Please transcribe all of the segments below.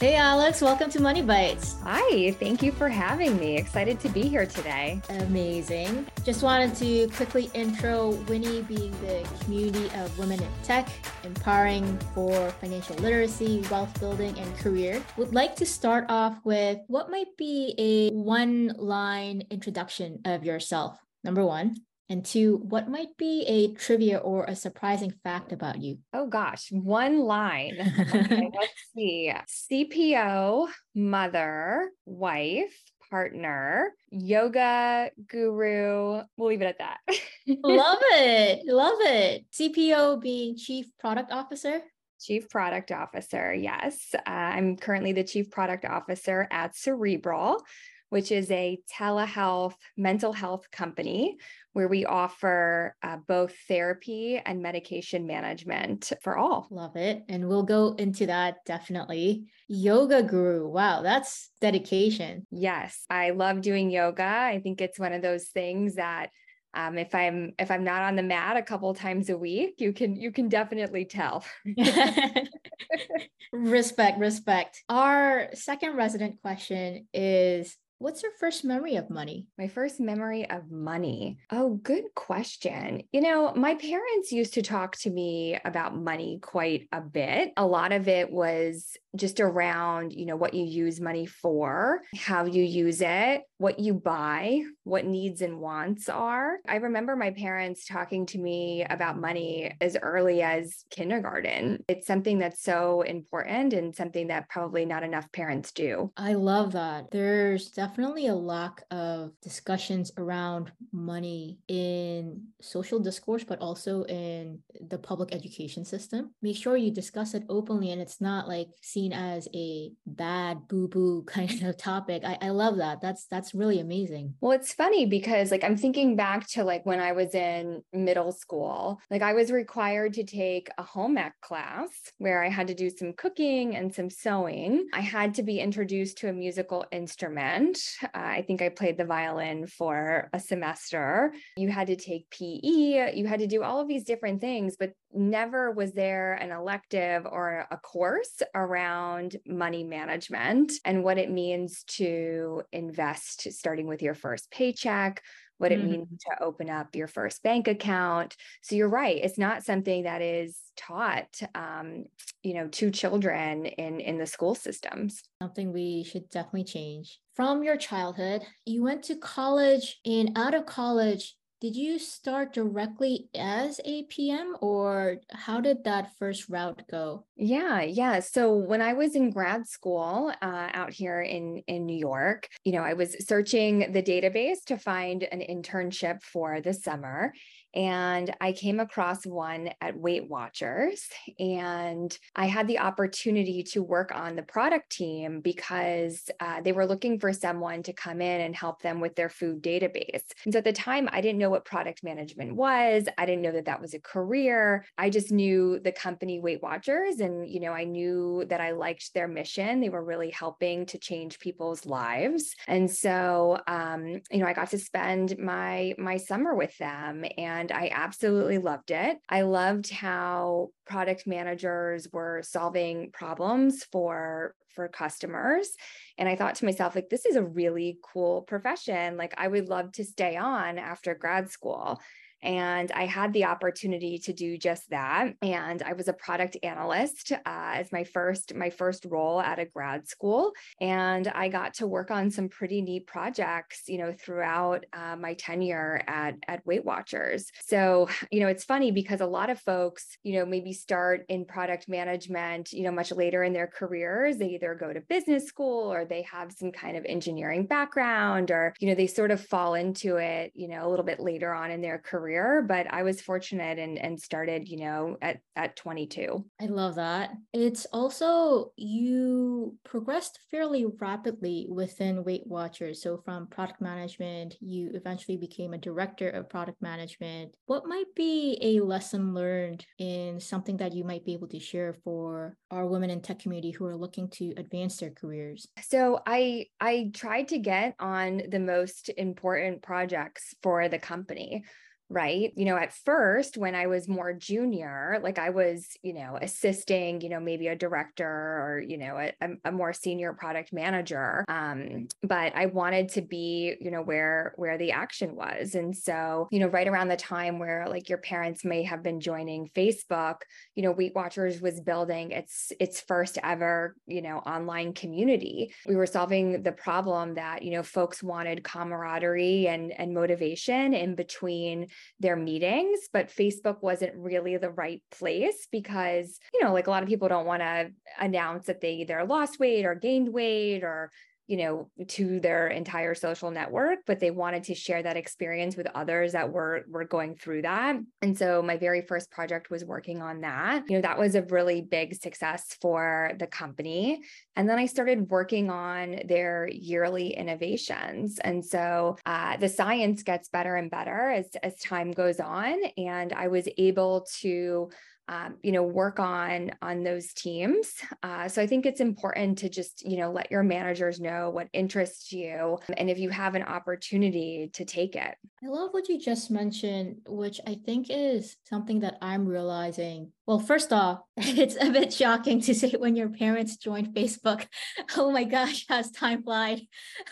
Hey, Alex, welcome to Money Bites. Hi, thank you for having me. Excited to be here today. Amazing. Just wanted to quickly intro Winii being the community of women in tech, empowering for financial literacy, wealth building, and career. Would like to start off with what might be a one line introduction of yourself. Number one. And two, what might be a trivia or a surprising fact about you? Oh gosh, one line. Okay, let's see. CPO, mother, wife, partner, yoga guru. We'll leave it at that. love it. Love it. CPO being chief product officer. Chief Product Officer, yes. Uh, I'm currently the Chief Product Officer at Cerebral, which is a telehealth mental health company where we offer uh, both therapy and medication management for all. Love it. And we'll go into that definitely. Yoga guru. Wow, that's dedication. Yes, I love doing yoga. I think it's one of those things that um, if I'm if I'm not on the mat a couple times a week, you can you can definitely tell. respect, respect. Our second resident question is What's your first memory of money? My first memory of money. Oh, good question. You know, my parents used to talk to me about money quite a bit. A lot of it was just around, you know, what you use money for, how you use it, what you buy, what needs and wants are. I remember my parents talking to me about money as early as kindergarten. It's something that's so important and something that probably not enough parents do. I love that. There's definitely a lack of discussions around money in social discourse, but also in the public education system. Make sure you discuss it openly and it's not like seen seen as a bad boo boo kind of topic. I, I love that. That's that's really amazing. Well, it's funny because like I'm thinking back to like when I was in middle school, like I was required to take a home ec class where I had to do some cooking and some sewing. I had to be introduced to a musical instrument. Uh, I think I played the violin for a semester. You had to take PE, you had to do all of these different things, but never was there an elective or a course around money management and what it means to invest starting with your first paycheck what it mm-hmm. means to open up your first bank account. So you're right it's not something that is taught um, you know to children in in the school systems. Something we should definitely change. From your childhood you went to college and out of college did you start directly as a PM or how did that first route go? Yeah, yeah. So when I was in grad school uh, out here in in New York, you know, I was searching the database to find an internship for the summer, and I came across one at Weight Watchers. And I had the opportunity to work on the product team because uh, they were looking for someone to come in and help them with their food database. And so at the time, I didn't know what product management was. I didn't know that that was a career. I just knew the company Weight Watchers. And, you know, I knew that I liked their mission. They were really helping to change people's lives. And so, um, you know, I got to spend my, my summer with them and and I absolutely loved it. I loved how product managers were solving problems for for customers. And i thought to myself like this is a really cool profession. Like i would love to stay on after grad school and I had the opportunity to do just that. And I was a product analyst uh, as my first my first role at a grad school. And I got to work on some pretty neat projects, you know, throughout uh, my tenure at at Weight Watchers. So you know, it's funny because a lot of folks, you know, maybe start in product management, you know, much later in their careers. They either go to business school or they have some kind of engineering background, or you know, they sort of fall into it, you know, a little bit later on in their career career, but I was fortunate and and started, you know, at at 22. I love that. It's also you progressed fairly rapidly within Weight Watchers. So from product management, you eventually became a director of product management. What might be a lesson learned in something that you might be able to share for our women in tech community who are looking to advance their careers? So I I tried to get on the most important projects for the company right? You know, at first, when I was more junior, like I was, you know, assisting, you know, maybe a director or, you know, a, a more senior product manager. Um, but I wanted to be, you know, where where the action was. And so, you know, right around the time where like your parents may have been joining Facebook, you know, Weight Watchers was building its its first ever, you know, online community. We were solving the problem that, you know, folks wanted camaraderie and and motivation in between their meetings, but Facebook wasn't really the right place because, you know, like a lot of people don't want to announce that they either lost weight or gained weight or you know to their entire social network but they wanted to share that experience with others that were were going through that. And so my very first project was working on that. You know that was a really big success for the company. And then i started working on their yearly innovations. And so uh, the science gets better and better as as time goes on. And i was able to um, you know work on on those teams. Uh, so i think it's important to just you know let your managers know what interests you and if you have an opportunity to take it. I love what you just mentioned which i think is something that i'm realizing. Well first off it's a bit shocking to say when your parents joined facebook. Oh my gosh has time flied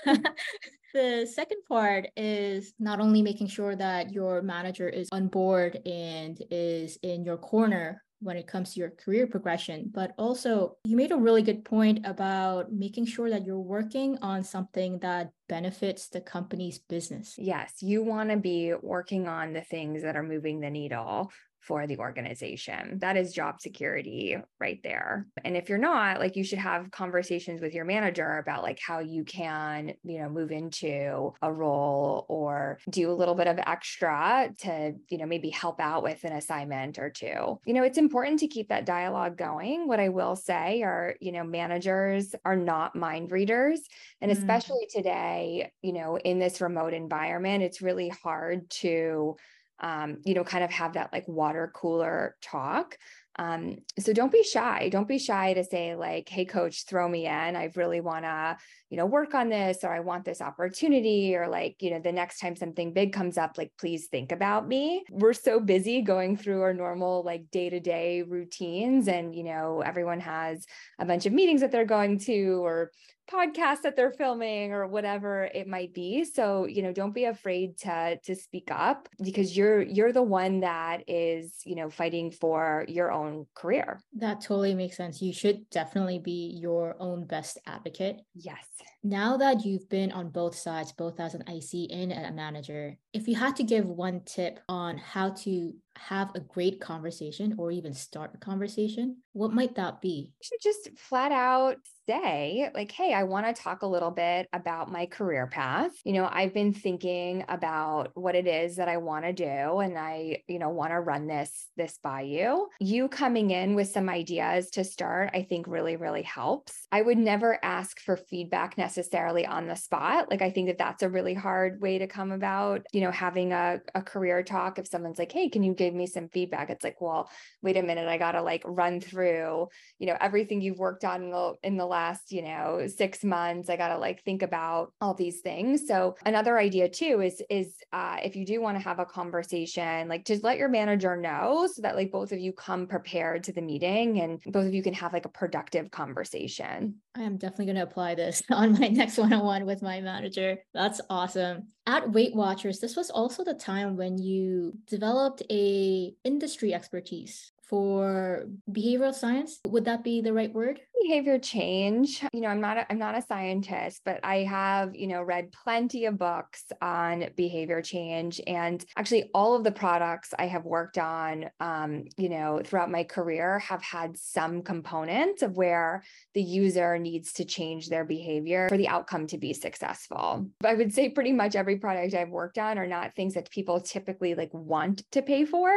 The second part is not only making sure that your manager is on board and is in your corner when it comes to your career progression, but also you made a really good point about making sure that you're working on something that benefits the company's business. Yes, you want to be working on the things that are moving the needle for the organization. That is job security right there. And if you're not, like you should have conversations with your manager about like how you can, you know, move into a role or do a little bit of extra to, you know, maybe help out with an assignment or two. You know, it's important to keep that dialogue going. What I will say are, you know, managers are not mind readers. And mm. especially today, you know, in this remote environment, it's really hard to um, you know, kind of have that like water cooler talk. Um, so don't be shy. Don't be shy to say, like, hey, coach, throw me in. I really want to, you know, work on this, or I want this opportunity, or like, you know, the next time something big comes up, like, please think about me. We're so busy going through our normal, like, day to day routines. And, you know, everyone has a bunch of meetings that they're going to, or podcast that they're filming or whatever it might be. So you know don't be afraid to to speak up because you're you're the one that is you know fighting for your own career. That totally makes sense. You should definitely be your own best advocate. Yes. Now that you've been on both sides both as an ic and a manager if you had to give one tip on how to have a great conversation or even start a conversation, what might that be? You should just flat out say, like, hey, I want to talk a little bit about my career path. You know, I've been thinking about what it is that I want to do and I, you know, want to run this this by you. You coming in with some ideas to start, I think really really helps. I would never ask for feedback necessarily on the spot. Like I think that that's a really hard way to come about, you know, having a, a career talk if someone's like, "Hey, can you give me some feedback. It's like well wait a minute i gotta like run through you know everything you've worked on in the in the last you know six months. I gotta like think about all these things. So another idea too is is uh, if you do want to have a conversation like just let your manager know so that like both of you come prepared to the meeting and both of you can have like a productive conversation. I am definitely going to apply this on my next one-on-one with my manager. That's awesome at weight watchers this was also the time when you developed a industry expertise for behavioral science? Would that be the right word? Behavior change. You know i'm not a, i'm not a scientist but i have you know read plenty of books on behavior change. And actually all of the products i have worked on um, you know throughout my career have had some component of where the user needs to change their behavior for the outcome to be successful. I would say pretty much every product i've worked on are not things that people typically like want to pay for.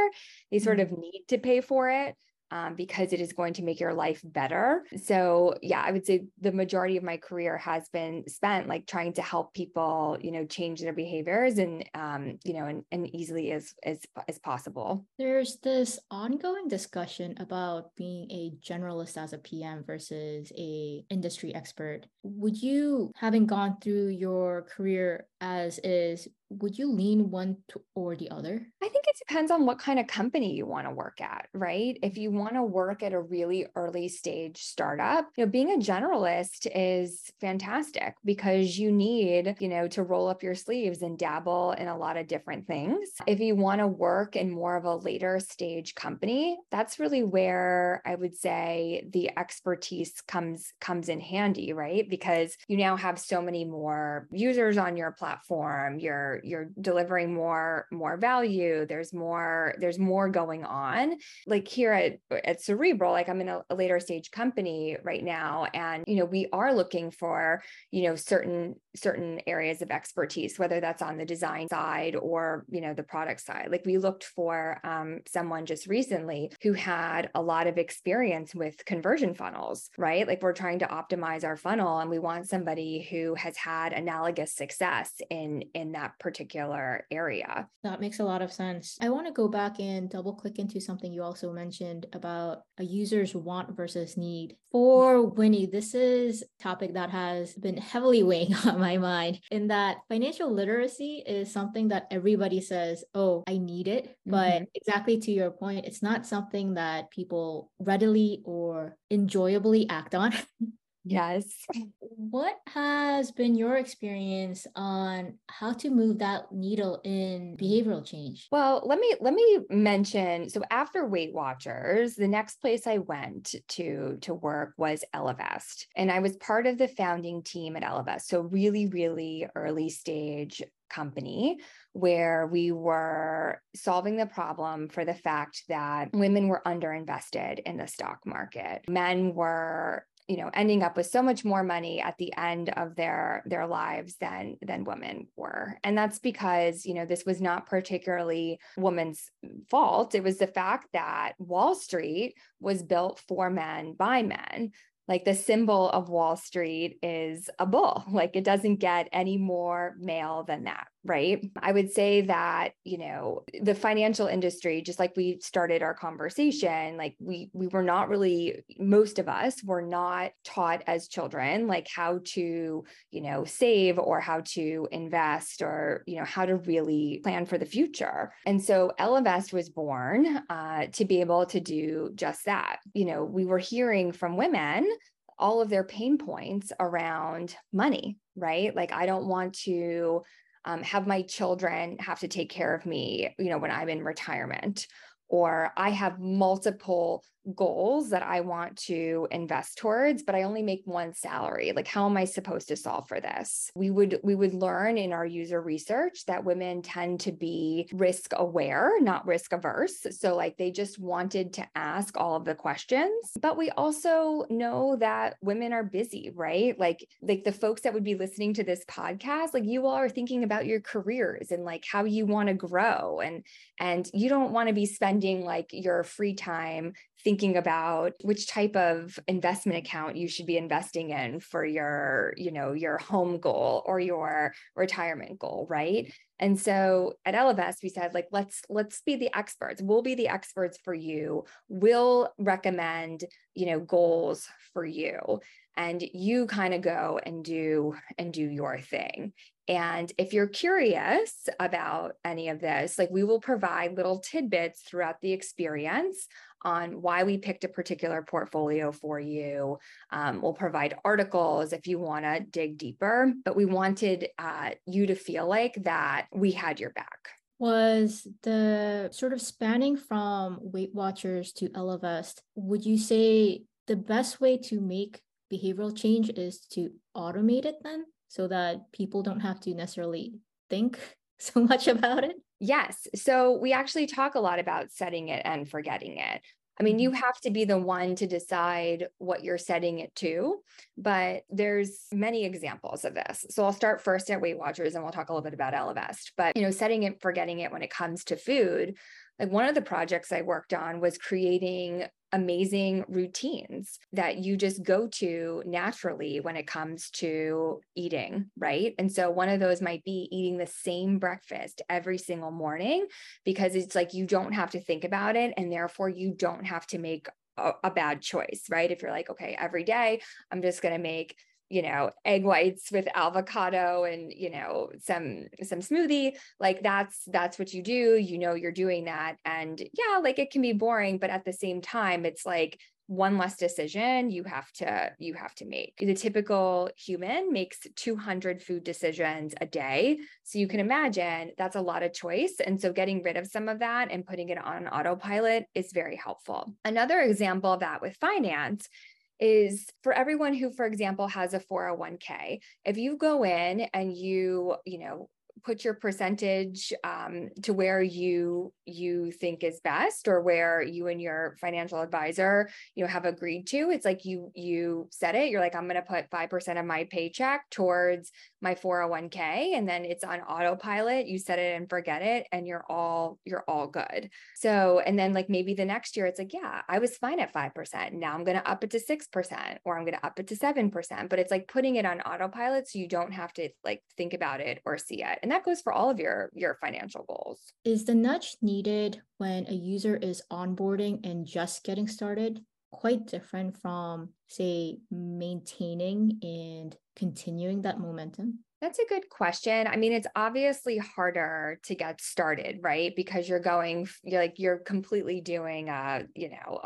They sort mm-hmm. of need to pay for for it um, because it is going to make your life better. So, yeah, I would say the majority of my career has been spent like trying to help people, you know, change their behaviors and, um, you know, and, and easily as, as as possible. There's this ongoing discussion about being a generalist as a PM versus a industry expert. Would you, having gone through your career as is, would you lean one to, or the other? I think it depends on what kind of company you want to work at, right? If you want to work at a really early stage startup, you know, being a generalist is fantastic because you need, you know, to roll up your sleeves and dabble in a lot of different things. If you want to work in more of a later stage company, that's really where I would say the expertise comes comes in handy, right? Because you now have so many more users on your platform, you're delivering more more value there's more there's more going on. Like here at at cerebral like i'm in a, a later stage company right now and you know we are looking for you know certain certain areas of expertise whether that's on the design side or you know the product side. Like we looked for um, someone just recently who had a lot of experience with conversion funnels right? Like we're trying to optimize our funnel and we want somebody who has had analogous success in in that particular area. That makes a lot of sense. I want to go back and double click into something you also mentioned about a user's want versus need. For Winii, this is a topic that has been heavily weighing on my mind in that financial literacy is something that everybody says, oh, I need it. But mm-hmm. exactly to your point, it's not something that people readily or enjoyably act on. Yes. What has been your experience on how to move that needle in behavioral change? Well, let me let me mention so after Weight Watchers, the next place I went to to work was Ellevest. And I was part of the founding team at Ellevest. So really really early stage company where we were solving the problem for the fact that women were underinvested in the stock market. Men were you know ending up with so much more money at the end of their their lives than than women were. And that's because you know this was not particularly women's fault. It was the fact that wall street was built for men by men. Like the symbol of Wall Street is a bull. Like it doesn't get any more male than that, right? I would say that, you know, the financial industry, just like we started our conversation, like we we were not really most of us were not taught as children like how to, you know, save or how to invest or, you know, how to really plan for the future. And so Ellevest was born uh, to be able to do just that. You know, we were hearing from women all of their pain points around money, right? Like, I don't want to um, have my children have to take care of me, you know, when I'm in retirement, or I have multiple goals that I want to invest towards, but I only make one salary. Like how am I supposed to solve for this? We would we would learn in our user research that women tend to be risk aware, not risk averse. So like they just wanted to ask all of the questions. But we also know that women are busy, right? Like like the folks that would be listening to this podcast, like you all are thinking about your careers and like how you want to grow and and you don't want to be spending like your free time thinking about which type of investment account you should be investing in for your you know your home goal or your retirement goal right and so at Ellevest, we said, like, let's let's be the experts. We'll be the experts for you. We'll recommend, you know, goals for you. And you kind of go and do and do your thing. And if you're curious about any of this, like we will provide little tidbits throughout the experience on why we picked a particular portfolio for you. Um, we'll provide articles if you want to dig deeper, but we wanted uh, you to feel like that we had your back. Was the sort of spanning from Weight Watchers to Ellevest, would you say the best way to make behavioral change is to automate it then so that people don't have to necessarily think so much about it? Yes. So we actually talk a lot about setting it and forgetting it. I mean, you mm-hmm. have to be the one to decide what you're setting it to, but there's many examples of this. So I'll start first at Weight Watchers and we'll talk a little bit about Ellevest. But, you know, setting it, forgetting it when it comes to food, like one of the projects I worked on was creating amazing routines that you just go to naturally when it comes to eating, right? And so one of those might be eating the same breakfast every single morning because it's like you don't have to think about it and therefore you don't have to make a, a bad choice, right? If you're like, okay, every day I'm just going to make you know egg whites with avocado and you know some some smoothie like that's that's what you do you know you're doing that and yeah like it can be boring but at the same time it's like one less decision you have to you have to make. The typical human makes 200 food decisions a day so you can imagine that's a lot of choice and so getting rid of some of that and putting it on autopilot is very helpful. Another example of that with finance is for everyone who for example has a 401k if you go in and you you know put your percentage um, to where you you think is best or where you and your financial advisor you know have agreed to? It's like you you set it. You're like i'm going to put 5% of my paycheck towards my 401k and then it's on autopilot. You set it and forget it and you're all you're all good. So and then like maybe the next year it's like yeah i was fine at 5% now i'm going to up it to 6% or i'm going to up it to 7% but it's like putting it on autopilot so you don't have to like think about it or see it. And that goes for all of your your financial goals is the nudge needed when a user is onboarding and just getting started quite different from say maintaining and continuing that momentum that's a good question. I mean, it's obviously harder to get started, right? Because you're going, you're like, you're completely doing a, you know,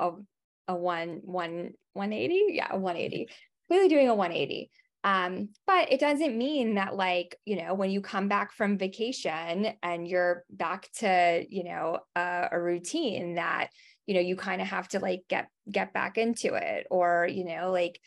a, a one, one, 180. Yeah, 180, mm-hmm. completely doing a 180. Um, but it doesn't mean that like, you know, when you come back from vacation and you're back to, you know, a, routine that, you know, you kind of have to like get get back into it or, you know, like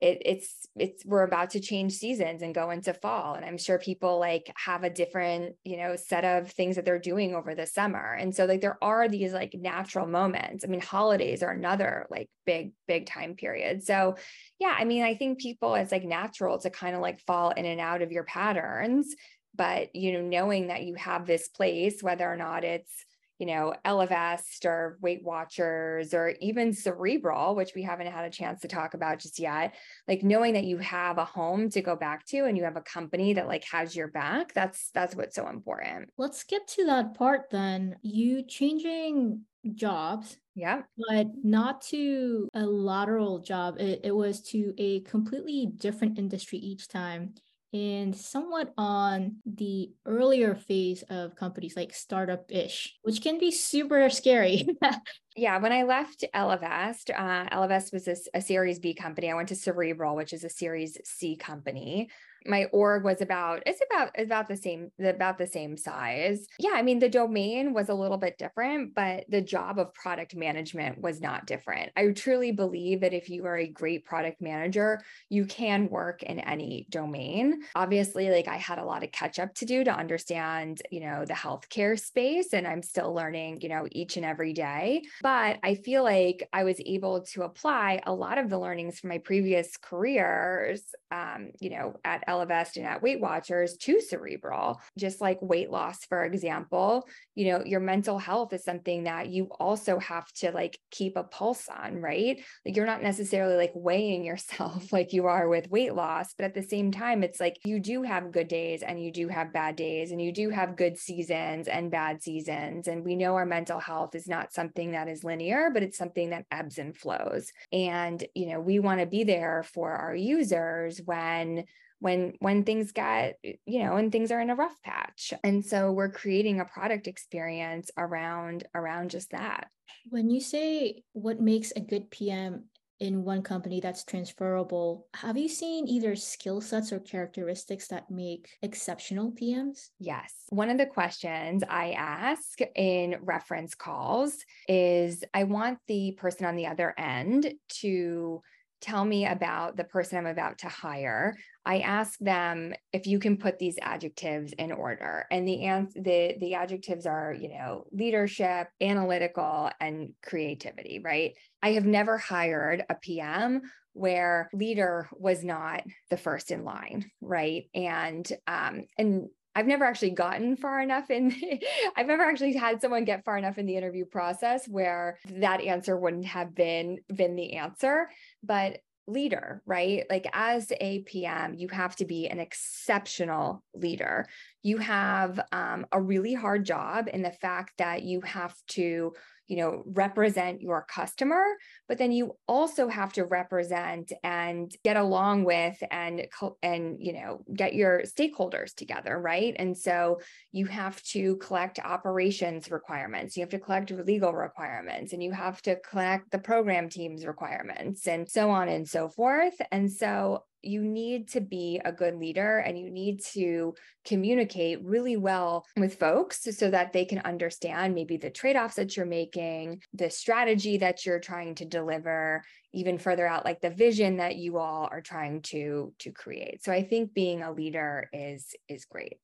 it, it's it's we're about to change seasons and go into fall and i'm sure people like have a different you know set of things that they're doing over the summer. And so like there are these like natural moments. I mean holidays are another like big big time period. So yeah i mean i think people it's like natural to kind of like fall in and out of your patterns but you know knowing that you have this place whether or not it's you know, Ellevest or Weight Watchers or even Cerebral, which we haven't had a chance to talk about just yet, like knowing that you have a home to go back to and you have a company that like has your back, that's that's what's so important. Let's get to that part then. You changing jobs yeah but not to a lateral job it, it was to a completely different industry each time and somewhat on the earlier phase of companies like startup ish, which can be super scary. yeah, when I left Ellevest, uh, Ellevest was a, a Series B company. I went to Cerebral, which is a Series C company my org was about it's about about the same about the same size. Yeah i mean the domain was a little bit different but the job of product management was not different. I truly believe that if you are a great product manager you can work in any domain. Obviously like i had a lot of catch up to do to understand you know the healthcare space and i'm still learning you know each and every day. But i feel like i was able to apply a lot of the learnings from my previous careers um, you know at Ellevest and at Weight Watchers to cerebral, just like weight loss, for example. You know, your mental health is something that you also have to like keep a pulse on, right? Like you're not necessarily like weighing yourself like you are with weight loss, but at the same time, it's like you do have good days and you do have bad days and you do have good seasons and bad seasons. And we know our mental health is not something that is linear, but it's something that ebbs and flows. And, you know, we want to be there for our users when when when things get you know when things are in a rough patch. And so we're creating a product experience around around just that. When you say what makes a good pm in one company that's transferable have you seen either skill sets or characteristics that make exceptional pms yes. One of the questions i ask in reference calls is i want the person on the other end to tell me about the person I'm about to hire, I ask them if you can put these adjectives in order. And the answer the the adjectives are, you know, leadership, analytical, and creativity, right? I have never hired a PM where leader was not the first in line, right? And um and I've never actually gotten far enough in, the, I've never actually had someone get far enough in the interview process where that answer wouldn't have been been the answer. But leader, right? Like as a PM, you have to be an exceptional leader. You have um, a really hard job in the fact that you have to you know, represent your customer, but then you also have to represent and get along with and and you know, get your stakeholders together, right? And so you have to collect operations requirements, you have to collect legal requirements, and you have to collect the program teams requirements and so on and so forth. And so you need to be a good leader and you need to communicate really well with folks so that they can understand maybe the trade offs that you're making, the strategy that you're trying to deliver, even further out like the vision that you all are trying to to create. So I think being a leader is is great.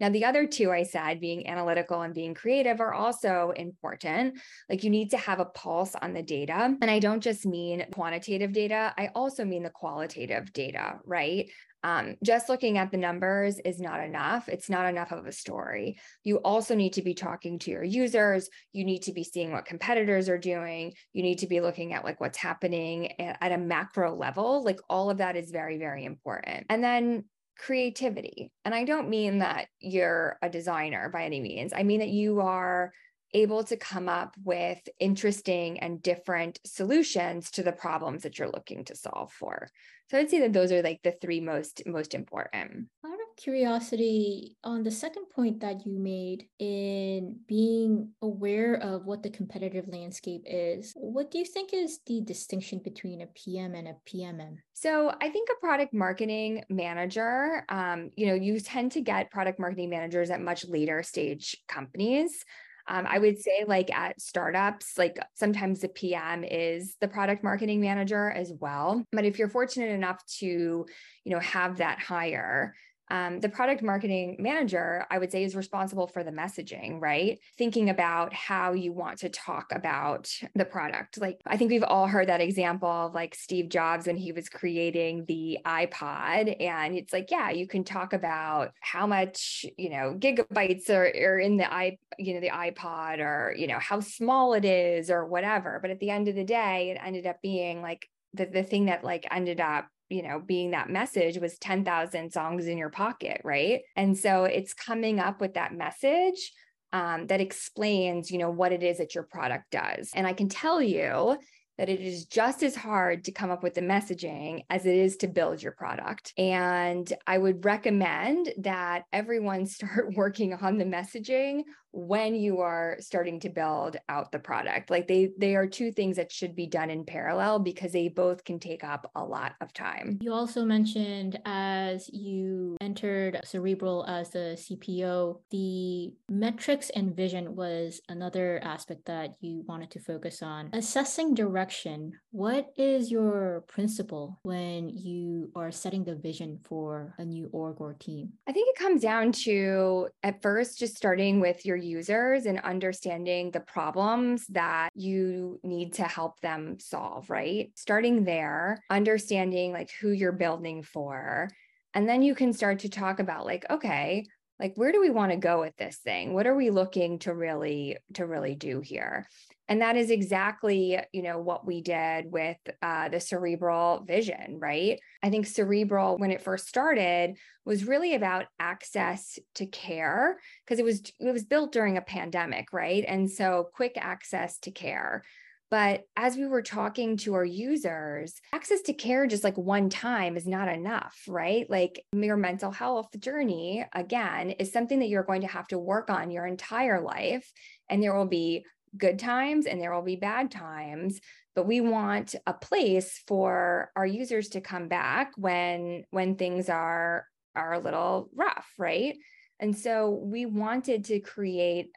Now, the other two I said, being analytical and being creative, are also important. Like you need to have a pulse on the data. And I don't just mean quantitative data, I also mean the qualitative data, right? Um, just looking at the numbers is not enough. It's not enough of a story. You also need to be talking to your users. You need to be seeing what competitors are doing. You need to be looking at like what's happening at a macro level. Like all of that is very, very important. And then creativity. And I don't mean that you're a designer by any means. I mean that you are able to come up with interesting and different solutions to the problems that you're looking to solve for. So I'd say that those are like the three most most important. Out of curiosity, on the second point that you made in being aware of what the competitive landscape is, what do you think is the distinction between a PM and a PMM? So I think a product marketing manager, um, you know, you tend to get product marketing managers at much later stage companies. Um, I would say, like at startups, like sometimes the PM is the product marketing manager as well. But if you're fortunate enough to, you know, have that hire, um, the product marketing manager, I would say, is responsible for the messaging, right? Thinking about how you want to talk about the product. Like, I think we've all heard that example of like Steve Jobs when he was creating the iPod. And it's like, yeah, you can talk about how much, you know, gigabytes are, are in the i, you know, the iPod or, you know, how small it is or whatever. But at the end of the day, it ended up being like the, the thing that like ended up you know, being that message was 10,000 songs in your pocket, right? And so it's coming up with that message um, that explains, you know, what it is that your product does. And I can tell you that it is just as hard to come up with the messaging as it is to build your product. And I would recommend that everyone start working on the messaging when you are starting to build out the product like they they are two things that should be done in parallel because they both can take up a lot of time. You also mentioned as you entered cerebral as the cpo the metrics and vision was another aspect that you wanted to focus on. Assessing direction what is your principle when you are setting the vision for a new org or team? I think it comes down to at first just starting with your users and understanding the problems that you need to help them solve, right? Starting there, understanding like who you're building for. And then you can start to talk about like, okay, like where do we want to go with this thing? What are we looking to really to really do here? And that is exactly you know what we did with uh, the cerebral vision right i think cerebral when it first started was really about access to care because it was it was built during a pandemic right and so quick access to care but as we were talking to our users, access to care just like one time is not enough, right? Like your mental health journey, again, is something that you're going to have to work on your entire life. And there will be good times and there will be bad times but we want a place for our users to come back when when things are are a little rough right? And so we wanted to create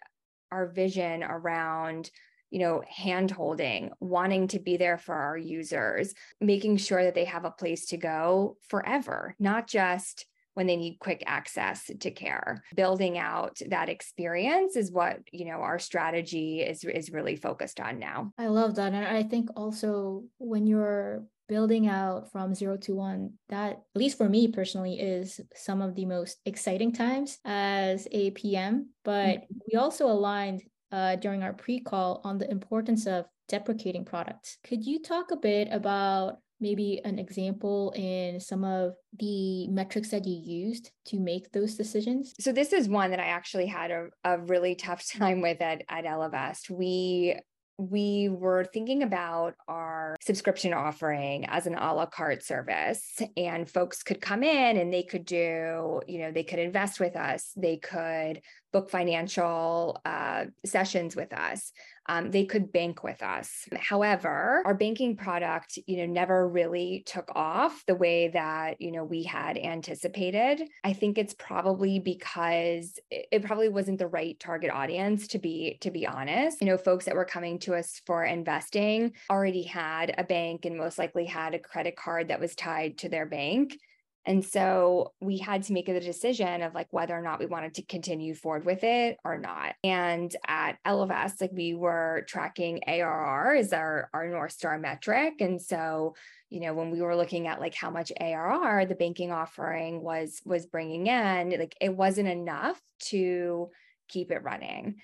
our vision around you know hand holding wanting to be there for our users making sure that they have a place to go forever not just when they need quick access to care. Building out that experience is what, you know, our strategy is is really focused on now. I love that. And I think also when you're building out from zero to one, that, at least for me personally, is some of the most exciting times as a PM. But mm-hmm. we also aligned uh, during our pre call on the importance of deprecating products. Could you talk a bit about maybe an example in some of the metrics that you used to make those decisions? So this is one that I actually had a, a really tough time with at, at Ellevest. We we were thinking about our subscription offering as an a la carte service and folks could come in and they could do you know they could invest with us they could book financial uh, sessions with us um, they could bank with us. However, our banking product, you know, never really took off the way that, you know, we had anticipated. I think it's probably because it probably wasn't the right target audience to be to be honest. You know, folks that were coming to us for investing already had a bank and most likely had a credit card that was tied to their bank. And so we had to make a decision of like whether or not we wanted to continue forward with it or not. And at Ellevest, like we were tracking ARR as our, our North Star metric. And so, you know, when we were looking at like how much ARR the banking offering was was bringing in, like it wasn't enough to keep it running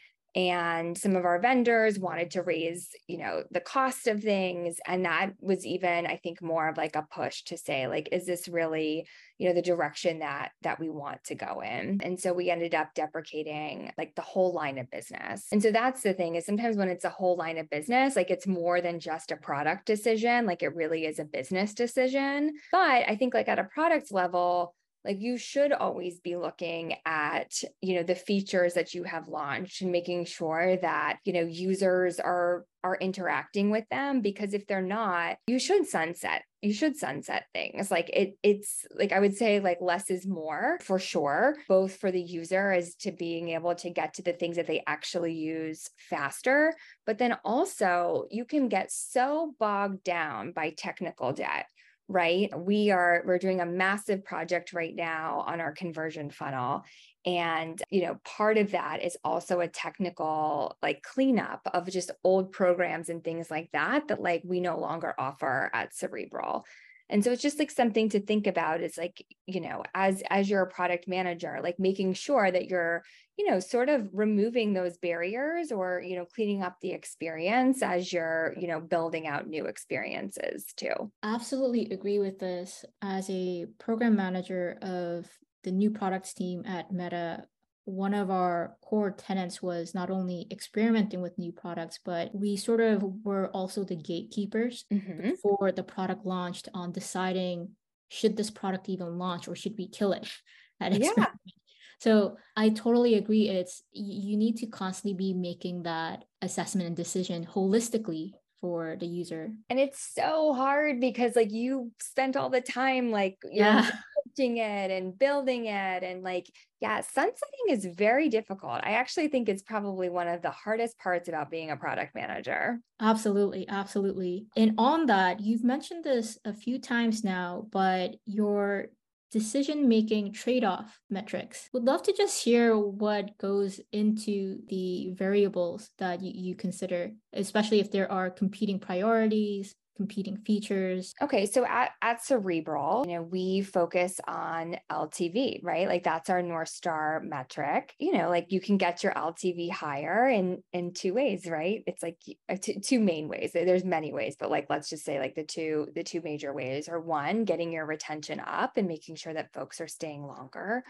and some of our vendors wanted to raise you know the cost of things. And that was even i think more of like a push to say like is this really you know the direction that that we want to go in? And so we ended up deprecating like the whole line of business. And so that's the thing is sometimes when it's a whole line of business like it's more than just a product decision. Like it really is a business decision. But i think like at a product level like you should always be looking at you know the features that you have launched and making sure that you know users are are interacting with them because if they're not you should sunset you should sunset things. Like it it's like i would say like less is more for sure both for the user as to being able to get to the things that they actually use faster but then also you can get so bogged down by technical debt right? We are we're doing a massive project right now on our conversion funnel. And you know part of that is also a technical like cleanup of just old programs and things like that that like we no longer offer at cerebral. And so it's just like something to think about is like you know as as you're a product manager like making sure that you're you know sort of removing those barriers or you know cleaning up the experience as you're you know building out new experiences too absolutely agree with this as a program manager of the new products team at meta one of our core tenets was not only experimenting with new products, but we sort of were also the gatekeepers mm-hmm. before the product launched on deciding should this product even launch or should we kill it at yeah. So I totally agree. It's you need to constantly be making that assessment and decision holistically for the user. And it's so hard because like you spent all the time like yeah it and building it and like yeah sunsetting is very difficult i actually think it's probably one of the hardest parts about being a product manager absolutely absolutely and on that you've mentioned this a few times now but your decision making trade off metrics. Would love to just hear what goes into the variables that you, you consider, especially if there are competing priorities, competing features? Okay, so at, at Cerebral, you know, we focus on LTV, right? Like that's our North Star metric. You know, like you can get your LTV higher in in two ways, right? It's like uh, two, two main ways. There's many ways, but like let's just say like the two the two major ways are one, getting your retention up and making sure that folks are staying longer,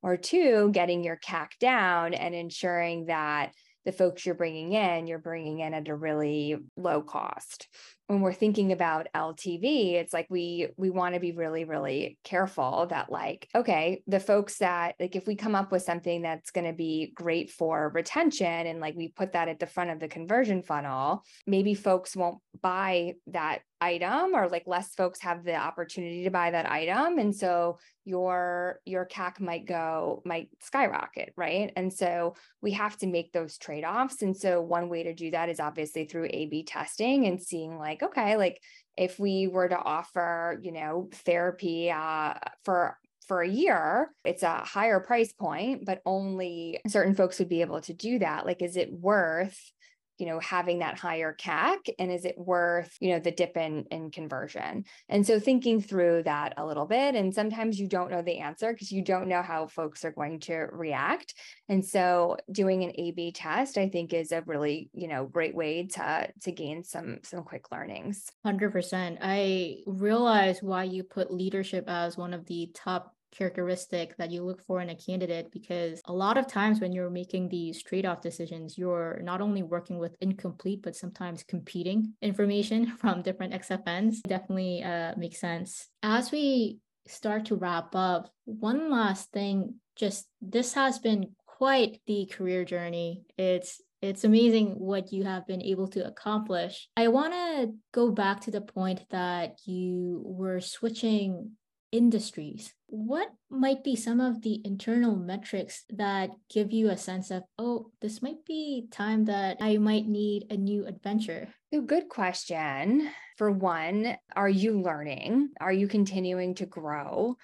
or two, getting your CAC down and ensuring that the folks you're bringing in, you're bringing in at a really low cost when we're thinking about LTV, it's like we we want to be really really careful that like okay, the folks that like if we come up with something that's going to be great for retention and like we put that at the front of the conversion funnel, maybe folks won't buy that item or like less folks have the opportunity to buy that item and so your your CAC might go might skyrocket right? And so we have to make those trade-offs and so one way to do that is obviously through A B testing and seeing like okay like if we were to offer you know therapy uh, for for a year, it's a higher price point, but only certain folks would be able to do that. Like, is it worth you know having that higher cac and is it worth you know the dip in in conversion? And so thinking through that a little bit and sometimes you don't know the answer because you don't know how folks are going to react. And so doing an a b test i think is a really you know great way to to gain some some quick learnings. 100% i realize why you put leadership as one of the top characteristic that you look for in a candidate because a lot of times when you're making these trade-off decisions you're not only working with incomplete but sometimes competing information from different xfns definitely uh, makes sense. As we start to wrap up one last thing just this has been quite the career journey. It's it's amazing what you have been able to accomplish. I want to go back to the point that you were switching industries. What might be some of the internal metrics that give you a sense of, oh, this might be time that I might need a new adventure? Good question. For one, are you learning? Are you continuing to grow?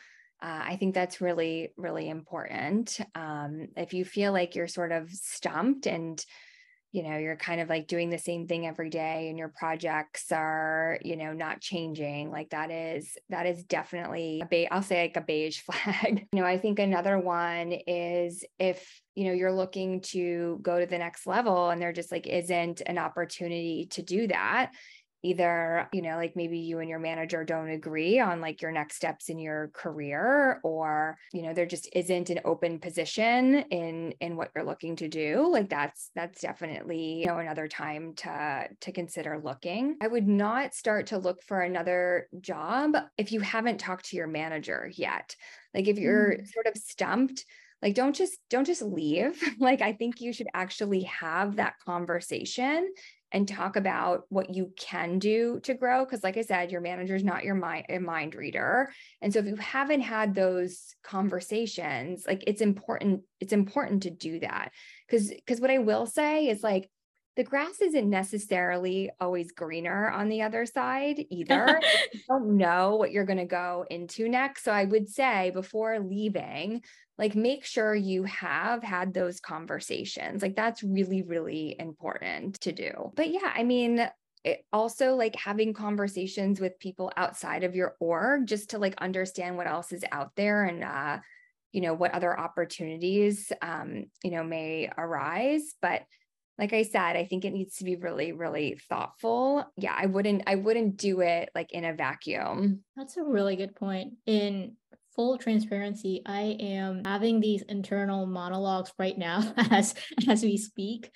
Uh, I think that's really, really important. Um, if you feel like you're sort of stumped and you know you're kind of like doing the same thing every day and your projects are you know not changing like that is that is definitely a be- i'll say like a beige flag. You know i think another one is if you know you're looking to go to the next level and there just like isn't an opportunity to do that either you know like maybe you and your manager don't agree on like your next steps in your career or you know there just isn't an open position in in what you're looking to do like that's that's definitely you know another time to to consider looking. I would not start to look for another job if you haven't talked to your manager yet. Like if you're mm. sort of stumped like don't just don't just leave. Like i think you should actually have that conversation and talk about what you can do to grow because like i said your manager is not your mind a mind reader. And so if you haven't had those conversations like it's important it's important to do that. Because because what i will say is like the grass isn't necessarily always greener on the other side either. you don't know what you're going to go into next. So I would say before leaving, like make sure you have had those conversations. Like that's really, really important to do. But yeah, I mean, it also like having conversations with people outside of your org just to like understand what else is out there and uh you know what other opportunities um you know may arise but like I said, I think it needs to be really, really thoughtful. Yeah, I wouldn't, I wouldn't do it like in a vacuum. That's a really good point. In full transparency, I am having these internal monologues right now as as we speak.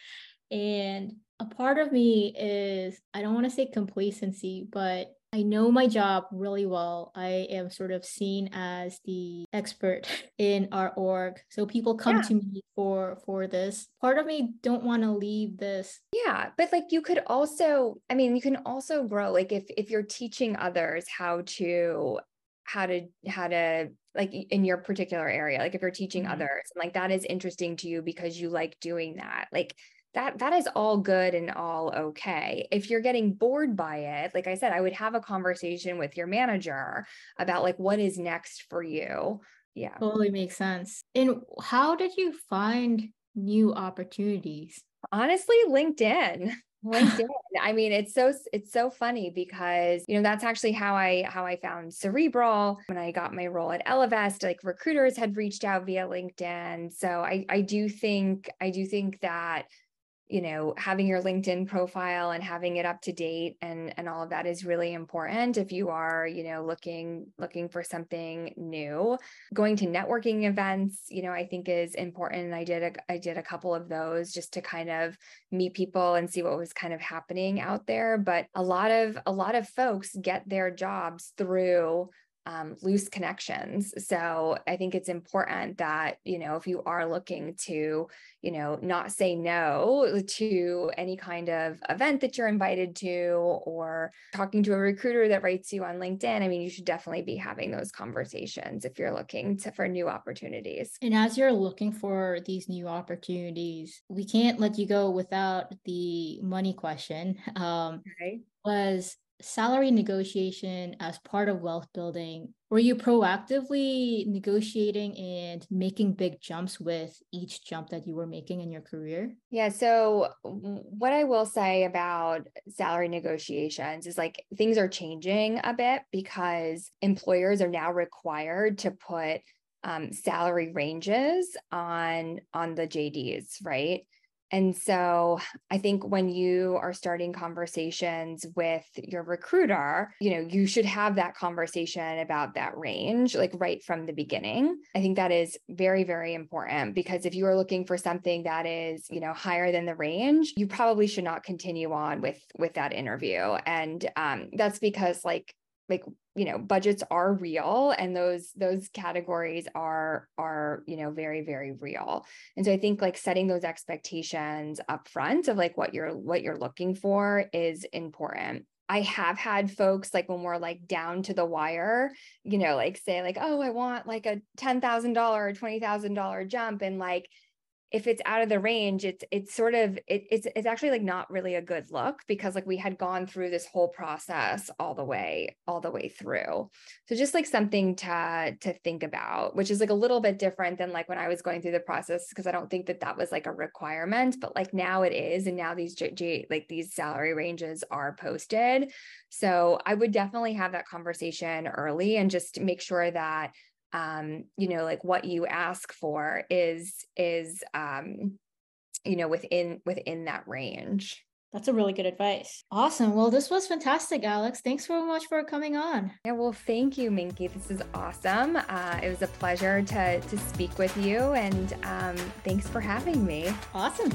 And a part of me is I don't want to say complacency, but I know my job really well. I am sort of seen as the expert in our org. So people come yeah. to me for for this. Part of me don't want to leave this. Yeah, but like you could also I mean, you can also grow like if if you're teaching others how to how to how to like in your particular area like if you're teaching mm-hmm. others like that is interesting to you because you like doing that like that that is all good and all okay. If you're getting bored by it like i said i would have a conversation with your manager about like what is next for you. Yeah. Totally makes sense. And how did you find new opportunities? Honestly linkedin. LinkedIn. I mean, it's so it's so funny because you know that's actually how I how I found Cerebral. When I got my role at Ellevest. Like recruiters had reached out via LinkedIn, so I I do think I do think that you know having your linkedin profile and having it up to date and and all of that is really important if you are you know looking looking for something new. Going to networking events you know i think is important and i did a, i did a couple of those just to kind of meet people and see what was kind of happening out there but a lot of a lot of folks get their jobs through um, loose connections. So I think it's important that, you know, if you are looking to, you know, not say no to any kind of event that you're invited to or talking to a recruiter that writes you on LinkedIn, I mean, you should definitely be having those conversations if you're looking to, for new opportunities. And as you're looking for these new opportunities, we can't let you go without the money question. Um, okay. Was salary negotiation as part of wealth building were you proactively negotiating and making big jumps with each jump that you were making in your career? Yeah so what i will say about salary negotiations is like things are changing a bit because employers are now required to put um, salary ranges on on the jds right And so I think when you are starting conversations with your recruiter, you know, you should have that conversation about that range, like right from the beginning. I think that is very, very important because if you are looking for something that is, you know, higher than the range, you probably should not continue on with with that interview. And um, that's because like like you know budgets are real and those those categories are are you know very very real and so i think like setting those expectations up front of like what you're what you're looking for is important I have had folks like when we're like down to the wire, you know, like say like, oh, I want like a $10,000 or $20,000 jump. And like, if it's out of the range it's it's sort of it, it's it's actually like not really a good look because like we had gone through this whole process all the way all the way through. So just like something to to think about which is like a little bit different than like when i was going through the process because i don't think that that was like a requirement but like now it is and now these J, like these salary ranges are posted. So i would definitely have that conversation early and just make sure that um, you know, like what you ask for is is um, you know, within within that range. That's a really good advice. Awesome. Well, this was fantastic, Alex. Thanks so much for coming on. Yeah, well, thank you, Minky. This is awesome. Uh, it was a pleasure to to speak with you, and um, thanks for having me. Awesome.